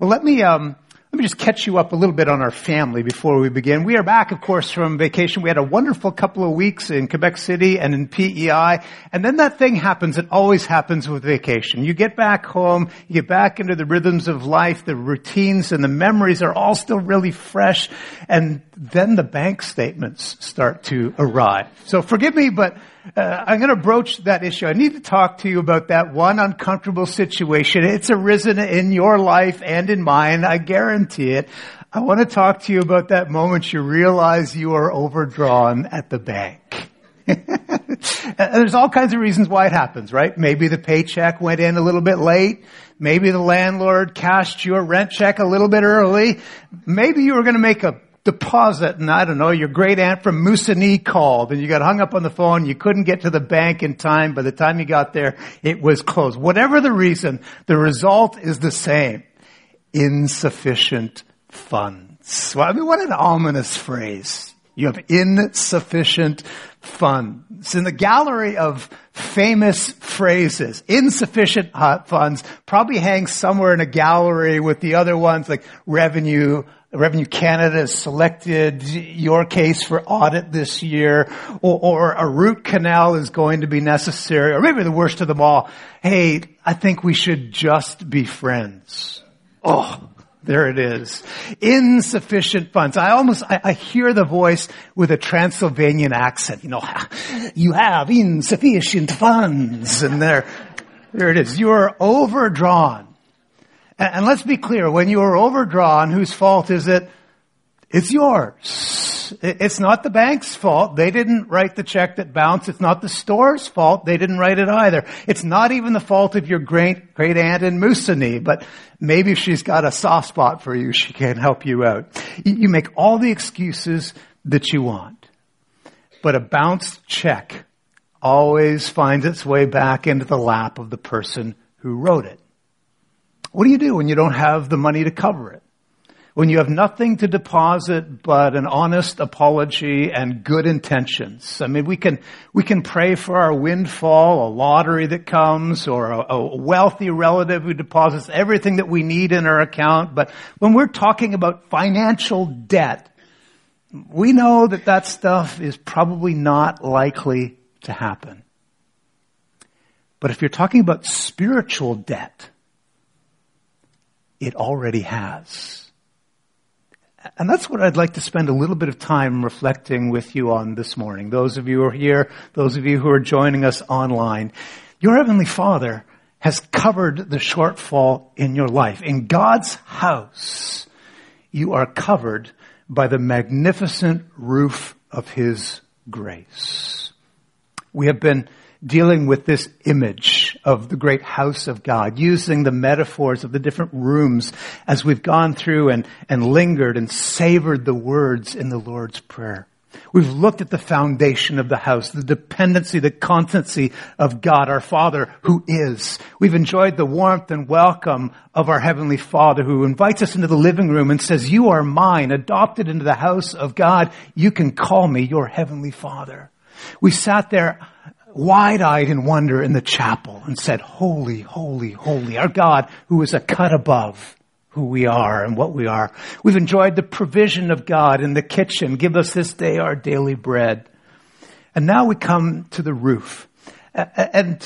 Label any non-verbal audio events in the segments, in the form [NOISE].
Well, let me, um, let me just catch you up a little bit on our family before we begin. We are back, of course, from vacation. We had a wonderful couple of weeks in Quebec City and in PEI. And then that thing happens It always happens with vacation. You get back home, you get back into the rhythms of life, the routines and the memories are all still really fresh. And then the bank statements start to arrive. So forgive me, but uh, I'm going to broach that issue. I need to talk to you about that one uncomfortable situation. It's arisen in your life and in mine. I guarantee it. I want to talk to you about that moment you realize you are overdrawn at the bank. [LAUGHS] There's all kinds of reasons why it happens, right? Maybe the paycheck went in a little bit late. Maybe the landlord cashed your rent check a little bit early. Maybe you were going to make a deposit and I don't know, your great aunt from Moosonee called and you got hung up on the phone. You couldn't get to the bank in time. By the time you got there, it was closed. Whatever the reason, the result is the same. Insufficient funds. Well, I mean, what an ominous phrase. You have insufficient funds. In the gallery of famous phrases, insufficient funds probably hangs somewhere in a gallery with the other ones like revenue Revenue Canada has selected your case for audit this year, or, or, a root canal is going to be necessary, or maybe the worst of them all. Hey, I think we should just be friends. Oh, there it is. Insufficient funds. I almost, I, I hear the voice with a Transylvanian accent. You know, [LAUGHS] you have insufficient funds. And there, there it is. You are overdrawn and let's be clear, when you are overdrawn, whose fault is it? It's yours. It's not the bank's fault. They didn't write the check that bounced. It's not the store's fault. They didn't write it either. It's not even the fault of your great, great aunt in Moosonee, but maybe she's got a soft spot for you. She can help you out. You make all the excuses that you want, but a bounced check always finds its way back into the lap of the person who wrote it. What do you do when you don't have the money to cover it? When you have nothing to deposit but an honest apology and good intentions. I mean, we can, we can pray for our windfall, a lottery that comes, or a, a wealthy relative who deposits everything that we need in our account. But when we're talking about financial debt, we know that that stuff is probably not likely to happen. But if you're talking about spiritual debt, it already has. And that's what I'd like to spend a little bit of time reflecting with you on this morning. Those of you who are here, those of you who are joining us online, your Heavenly Father has covered the shortfall in your life. In God's house, you are covered by the magnificent roof of His grace. We have been dealing with this image of the great house of God, using the metaphors of the different rooms as we've gone through and, and lingered and savored the words in the Lord's Prayer. We've looked at the foundation of the house, the dependency, the constancy of God, our Father, who is. We've enjoyed the warmth and welcome of our Heavenly Father who invites us into the living room and says, you are mine, adopted into the house of God. You can call me your Heavenly Father. We sat there wide-eyed in wonder in the chapel and said, holy, holy, holy, our God who is a cut above who we are and what we are. We've enjoyed the provision of God in the kitchen. Give us this day our daily bread. And now we come to the roof. And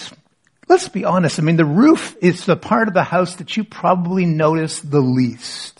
let's be honest. I mean, the roof is the part of the house that you probably notice the least.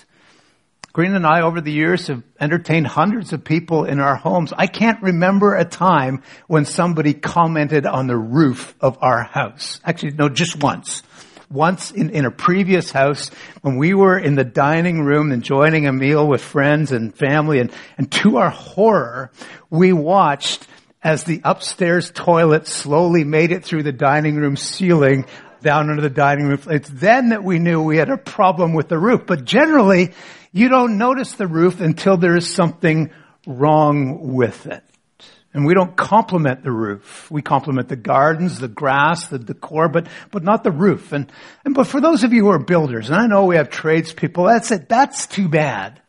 Green and I over the years have entertained hundreds of people in our homes. I can't remember a time when somebody commented on the roof of our house. Actually, no, just once. Once in, in a previous house when we were in the dining room enjoying a meal with friends and family and, and to our horror, we watched as the upstairs toilet slowly made it through the dining room ceiling down into the dining room. It's then that we knew we had a problem with the roof. But generally, you don't notice the roof until there is something wrong with it. And we don't compliment the roof. We compliment the gardens, the grass, the decor, but, but not the roof. And, and, but for those of you who are builders, and I know we have tradespeople, that's it. That's too bad.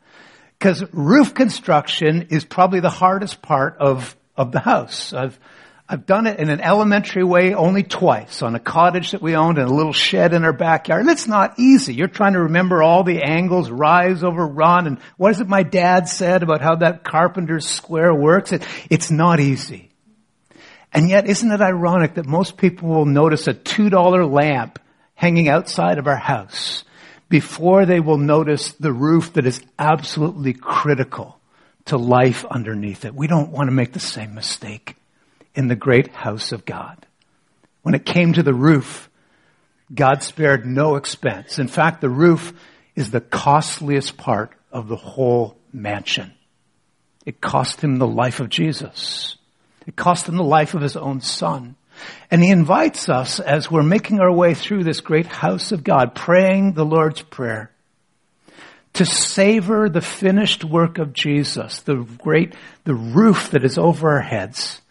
Cause roof construction is probably the hardest part of, of the house. I've, I've done it in an elementary way only twice on a cottage that we owned and a little shed in our backyard. And it's not easy. You're trying to remember all the angles, rise over run, and what is it my dad said about how that carpenter's square works? It, it's not easy. And yet, isn't it ironic that most people will notice a $2 lamp hanging outside of our house before they will notice the roof that is absolutely critical to life underneath it? We don't want to make the same mistake in the great house of God. When it came to the roof, God spared no expense. In fact, the roof is the costliest part of the whole mansion. It cost him the life of Jesus. It cost him the life of his own son. And he invites us as we're making our way through this great house of God, praying the Lord's Prayer, to savor the finished work of Jesus, the great, the roof that is over our heads,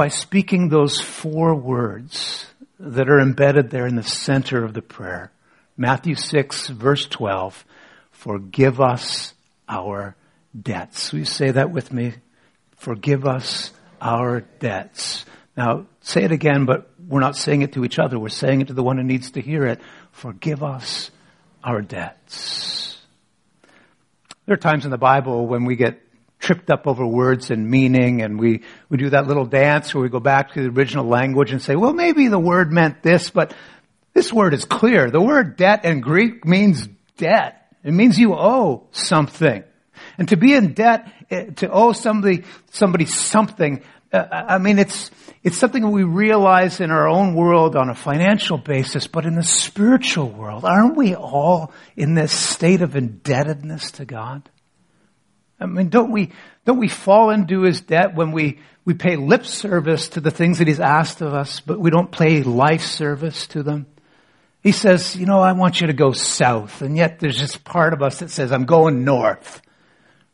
by speaking those four words that are embedded there in the center of the prayer. Matthew 6 verse 12, forgive us our debts. Will you say that with me? Forgive us our debts. Now, say it again, but we're not saying it to each other. We're saying it to the one who needs to hear it. Forgive us our debts. There are times in the Bible when we get tripped up over words and meaning and we, we do that little dance where we go back to the original language and say, well, maybe the word meant this, but this word is clear. The word debt in Greek means debt. It means you owe something. And to be in debt, eh, to owe somebody, somebody something, uh, I mean, it's, it's something we realize in our own world on a financial basis, but in the spiritual world, aren't we all in this state of indebtedness to God? I mean, don't we, don't we fall into his debt when we, we pay lip service to the things that he's asked of us, but we don't pay life service to them? He says, you know, I want you to go south. And yet there's this part of us that says, I'm going north.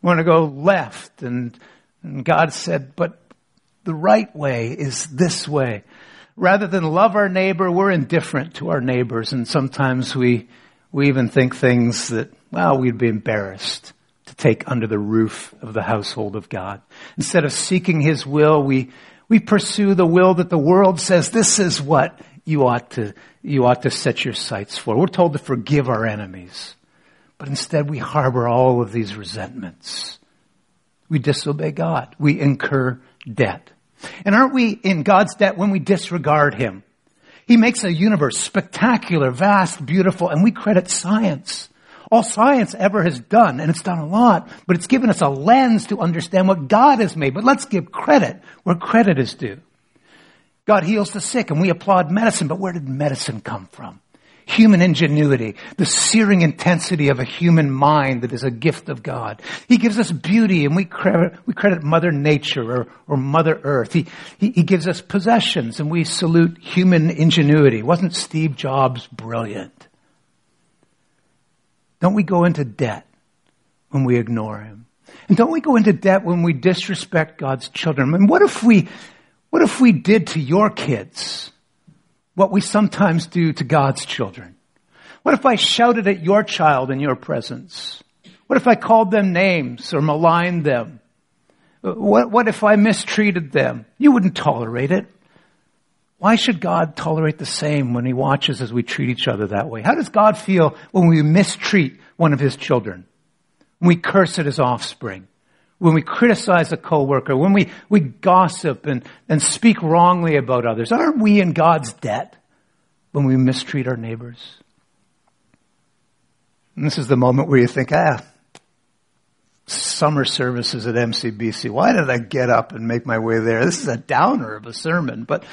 I want to go left. And, and God said, but the right way is this way. Rather than love our neighbor, we're indifferent to our neighbors. And sometimes we, we even think things that, well, we'd be embarrassed to take under the roof of the household of God. Instead of seeking His will, we, we pursue the will that the world says this is what you ought to, you ought to set your sights for. We're told to forgive our enemies. But instead we harbor all of these resentments. We disobey God. We incur debt. And aren't we in God's debt when we disregard Him? He makes a universe spectacular, vast, beautiful, and we credit science all science ever has done, and it's done a lot, but it's given us a lens to understand what God has made. But let's give credit where credit is due. God heals the sick, and we applaud medicine, but where did medicine come from? Human ingenuity, the searing intensity of a human mind that is a gift of God. He gives us beauty, and we credit, we credit Mother Nature or, or Mother Earth. He, he, he gives us possessions, and we salute human ingenuity. Wasn't Steve Jobs brilliant? Don't we go into debt when we ignore Him? And don't we go into debt when we disrespect God's children? And what if we, what if we did to your kids what we sometimes do to God's children? What if I shouted at your child in your presence? What if I called them names or maligned them? What, what if I mistreated them? You wouldn't tolerate it. Why should God tolerate the same when he watches as we treat each other that way? How does God feel when we mistreat one of his children? When we curse at his offspring? When we criticize a coworker? When we, we gossip and, and speak wrongly about others? Aren't we in God's debt when we mistreat our neighbors? And this is the moment where you think, ah, summer services at MCBC. Why did I get up and make my way there? This is a downer of a sermon, but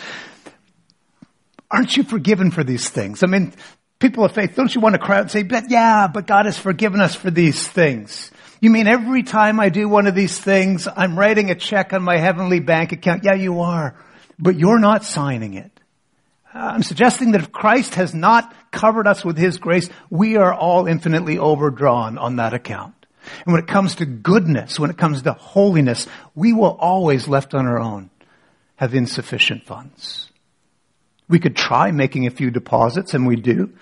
aren't you forgiven for these things? I mean, people of faith, don't you want to cry out and say, but yeah, but God has forgiven us for these things. You mean every time I do one of these things, I'm writing a check on my heavenly bank account? Yeah, you are. But you're not signing it. I'm suggesting that if Christ has not covered us with His grace, we are all infinitely overdrawn on that account. And when it comes to goodness, when it comes to holiness, we will always left on our own have insufficient funds. We could try making a few deposits, and we do.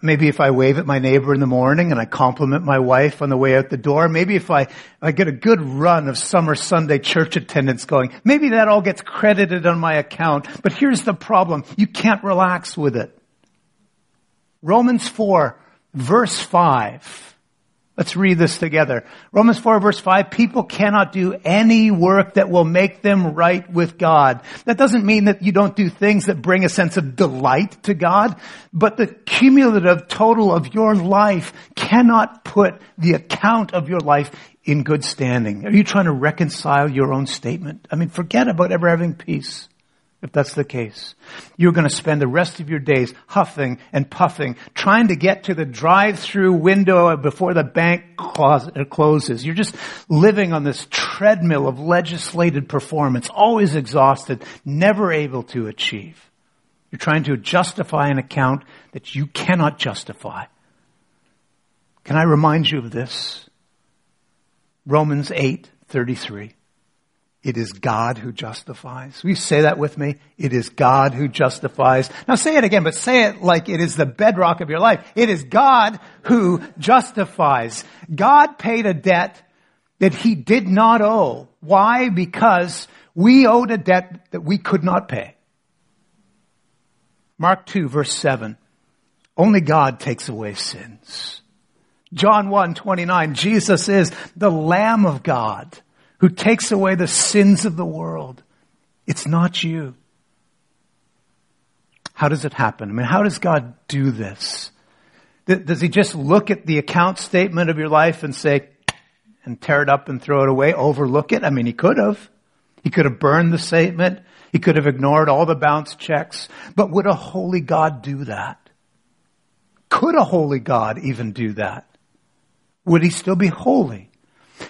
Maybe if I wave at my neighbor in the morning and I compliment my wife on the way out the door. Maybe if I, I get a good run of summer Sunday church attendance going. Maybe that all gets credited on my account. But here's the problem. You can't relax with it. Romans 4 verse 5 Let's read this together. Romans 4 verse 5, people cannot do any work that will make them right with God. That doesn't mean that you don't do things that bring a sense of delight to God, but the cumulative total of your life cannot put the account of your life in good standing. Are you trying to reconcile your own statement? I mean, forget about ever having peace if that's the case. You're going to spend the rest of your days huffing and puffing, trying to get to the drive-through window before the bank uh, closes. You're just living on this treadmill of legislated performance, always exhausted, never able to achieve. You're trying to justify an account that you cannot justify. Can I remind you of this? Romans 8, 33. It is God who justifies. Will you say that with me? It is God who justifies. Now say it again, but say it like it is the bedrock of your life. It is God who justifies. God paid a debt that he did not owe. Why? Because we owed a debt that we could not pay. Mark 2 verse 7. Only God takes away sins. John 1 29. Jesus is the Lamb of God who takes away the sins of the world. It's not you. How does it happen? I mean, how does God do this? Does he just look at the account statement of your life and say, and tear it up and throw it away, overlook it? I mean, he could have. He could have burned the statement. He could have ignored all the bounce checks. But would a holy God do that? Could a holy God even do that? Would he still be holy?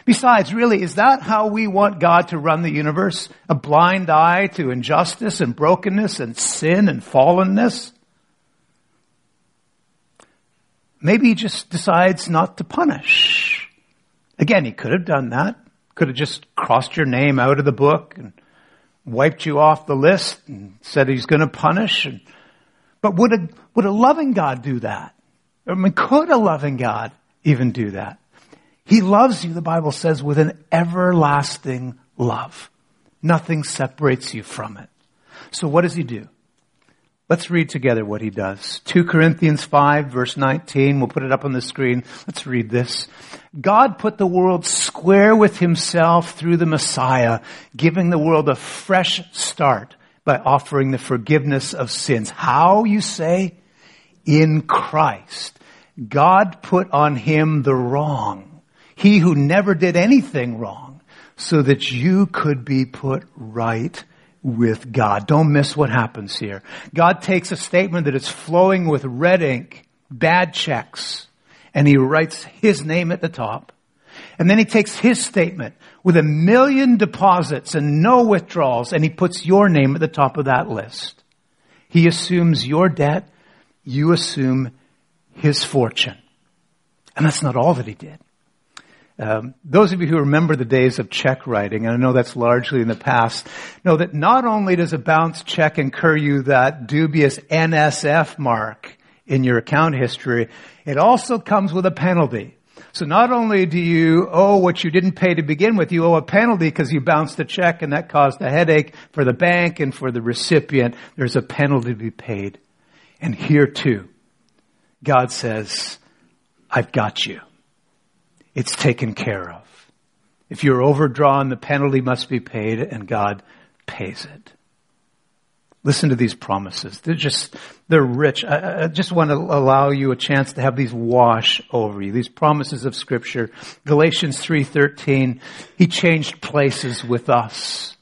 Besides, really, is that how we want God to run the universe? A blind eye to injustice and brokenness and sin and fallenness? Maybe he just decides not to punish. Again, he could have done that. Could have just crossed your name out of the book and wiped you off the list and said he's going to punish. But would a, would a loving God do that? I mean, could a loving God even do that? He loves you, the Bible says, with an everlasting love. Nothing separates you from it. So what does he do? Let's read together what he does. 2 Corinthians 5 verse 19. We'll put it up on the screen. Let's read this. God put the world square with himself through the Messiah, giving the world a fresh start by offering the forgiveness of sins. How, you say? In Christ. God put on him the wrong he who never did anything wrong, so that you could be put right with God. Don't miss what happens here. God takes a statement that is flowing with red ink, bad checks, and he writes his name at the top. And then he takes his statement with a million deposits and no withdrawals, and he puts your name at the top of that list. He assumes your debt, you assume his fortune. And that's not all that he did. Um, those of you who remember the days of check writing, and I know that's largely in the past, know that not only does a bounce check incur you that dubious NSF mark in your account history, it also comes with a penalty. So not only do you owe what you didn't pay to begin with, you owe a penalty because you bounced a check and that caused a headache for the bank and for the recipient. There's a penalty to be paid. And here too, God says, I've got you it's taken care of. If you're overdrawn, the penalty must be paid and God pays it. Listen to these promises. They're just, they're rich. I, I, just want to allow you a chance to have these wash over you. These promises of scripture. Galatians 3.13, He changed places with us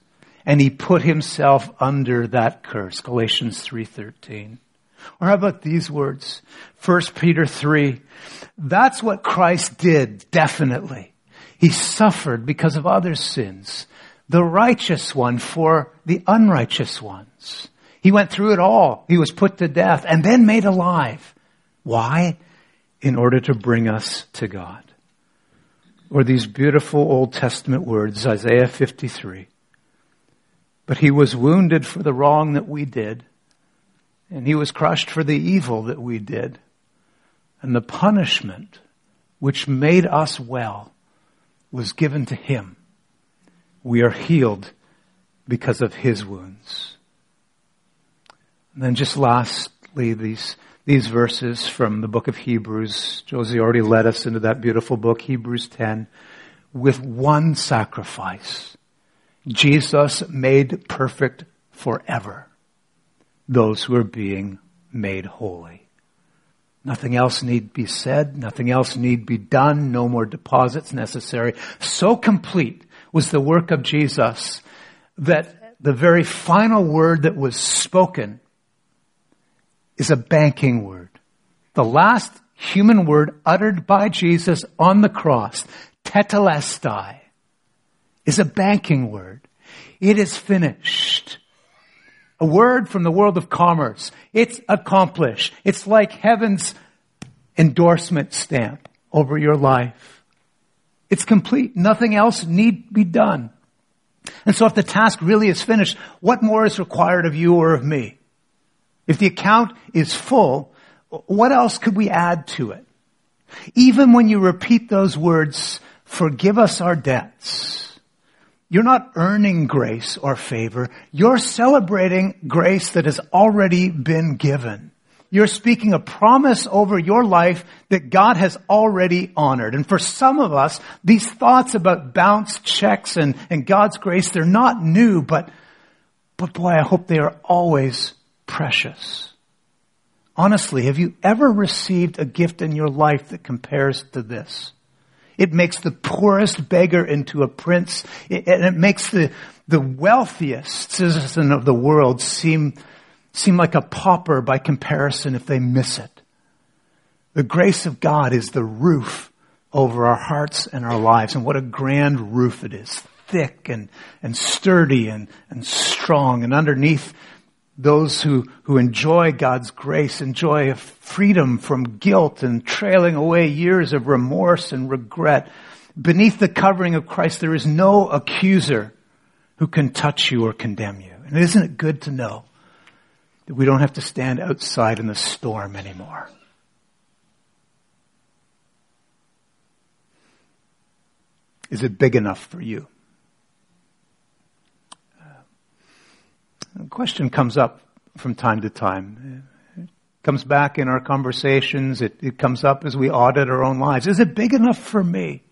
and He put Himself under that curse. Galatians 3.13. Or how about these words? 1 Peter 3. That's what Christ did, definitely. He suffered because of others' sins. The righteous one for the unrighteous ones. He went through it all. He was put to death and then made alive. Why? In order to bring us to God. Or these beautiful Old Testament words, Isaiah 53. But he was wounded for the wrong that we did and he was crushed for the evil that we did. And the punishment which made us well was given to him. We are healed because of his wounds. And then just lastly, these, these verses from the book of Hebrews. Josie already led us into that beautiful book, Hebrews 10. With one sacrifice, Jesus made perfect forever those who are being made holy. Nothing else need be said. Nothing else need be done. No more deposits necessary. So complete was the work of Jesus that the very final word that was spoken is a banking word. The last human word uttered by Jesus on the cross, tetelestai, is a banking word. It is finished. A word from the world of commerce. It's accomplished. It's like heaven's endorsement stamp over your life. It's complete. Nothing else need be done. And so if the task really is finished, what more is required of you or of me? If the account is full, what else could we add to it? Even when you repeat those words, forgive us our debts, you're not earning grace or favor. You're celebrating grace that has already been given. You're speaking a promise over your life that God has already honored. And for some of us, these thoughts about bounced checks and, and God's grace, they're not new, but, but boy, I hope they are always precious. Honestly, have you ever received a gift in your life that compares to this? It makes the poorest beggar into a prince, and it makes the, the wealthiest citizen of the world seem, seem like a pauper by comparison if they miss it. The grace of God is the roof over our hearts and our lives, and what a grand roof it is. Thick and, and sturdy and, and strong, and underneath those who, who enjoy God's grace enjoy freedom from guilt and trailing away years of remorse and regret. Beneath the covering of Christ, there is no accuser who can touch you or condemn you. And isn't it good to know that we don't have to stand outside in the storm anymore? Is it big enough for you? A question comes up from time to time. It comes back in our conversations. It, it comes up as we audit our own lives. Is it big enough for me?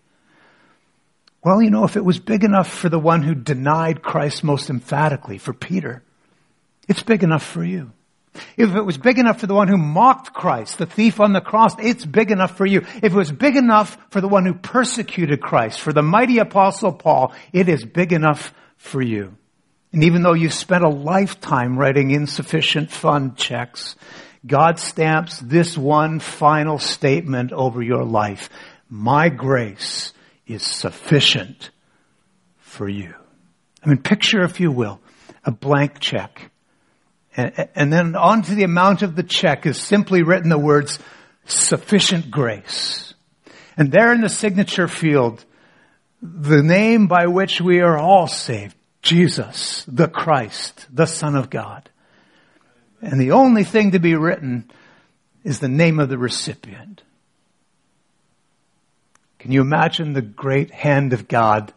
Well, you know, if it was big enough for the one who denied Christ most emphatically, for Peter, it's big enough for you. If it was big enough for the one who mocked Christ, the thief on the cross, it's big enough for you. If it was big enough for the one who persecuted Christ, for the mighty apostle Paul, it is big enough for you. And even though you spent a lifetime writing insufficient fund checks, God stamps this one final statement over your life. My grace is sufficient for you. I mean, picture, if you will, a blank check. And, and then onto the amount of the check is simply written the words, sufficient grace. And there in the signature field, the name by which we are all saved, Jesus, the Christ, the Son of God. And the only thing to be written is the name of the recipient. Can you imagine the great hand of God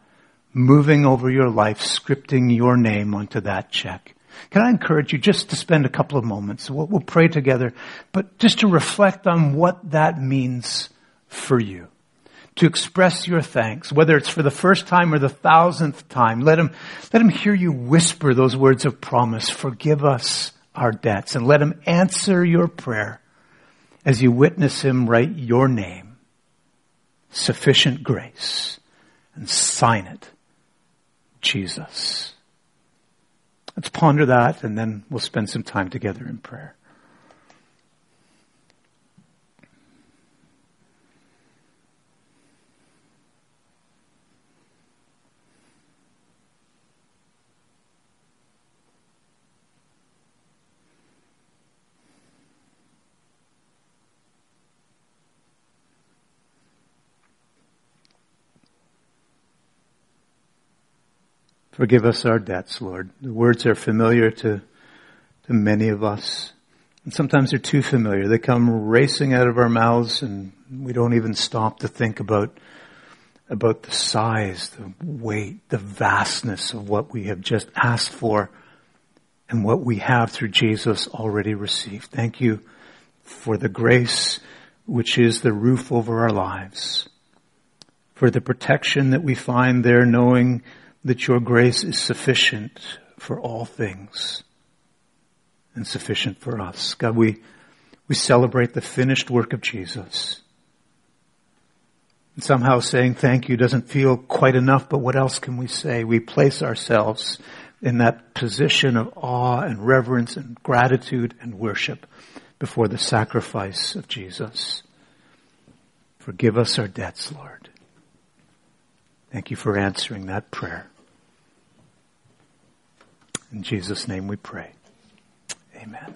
moving over your life, scripting your name onto that check? Can I encourage you just to spend a couple of moments? We'll, we'll pray together, but just to reflect on what that means for you to express your thanks, whether it's for the first time or the thousandth time. Let him, let him hear you whisper those words of promise. Forgive us our debts and let him answer your prayer as you witness him write your name, sufficient grace, and sign it, Jesus. Let's ponder that and then we'll spend some time together in prayer. Forgive us our debts, Lord. The words are familiar to, to many of us. And sometimes they're too familiar. They come racing out of our mouths and we don't even stop to think about about the size, the weight, the vastness of what we have just asked for and what we have through Jesus already received. Thank you for the grace which is the roof over our lives, for the protection that we find there knowing that your grace is sufficient for all things and sufficient for us. God, we, we celebrate the finished work of Jesus. And somehow saying thank you doesn't feel quite enough, but what else can we say? We place ourselves in that position of awe and reverence and gratitude and worship before the sacrifice of Jesus. Forgive us our debts, Lord. Thank you for answering that prayer. In Jesus' name we pray. Amen.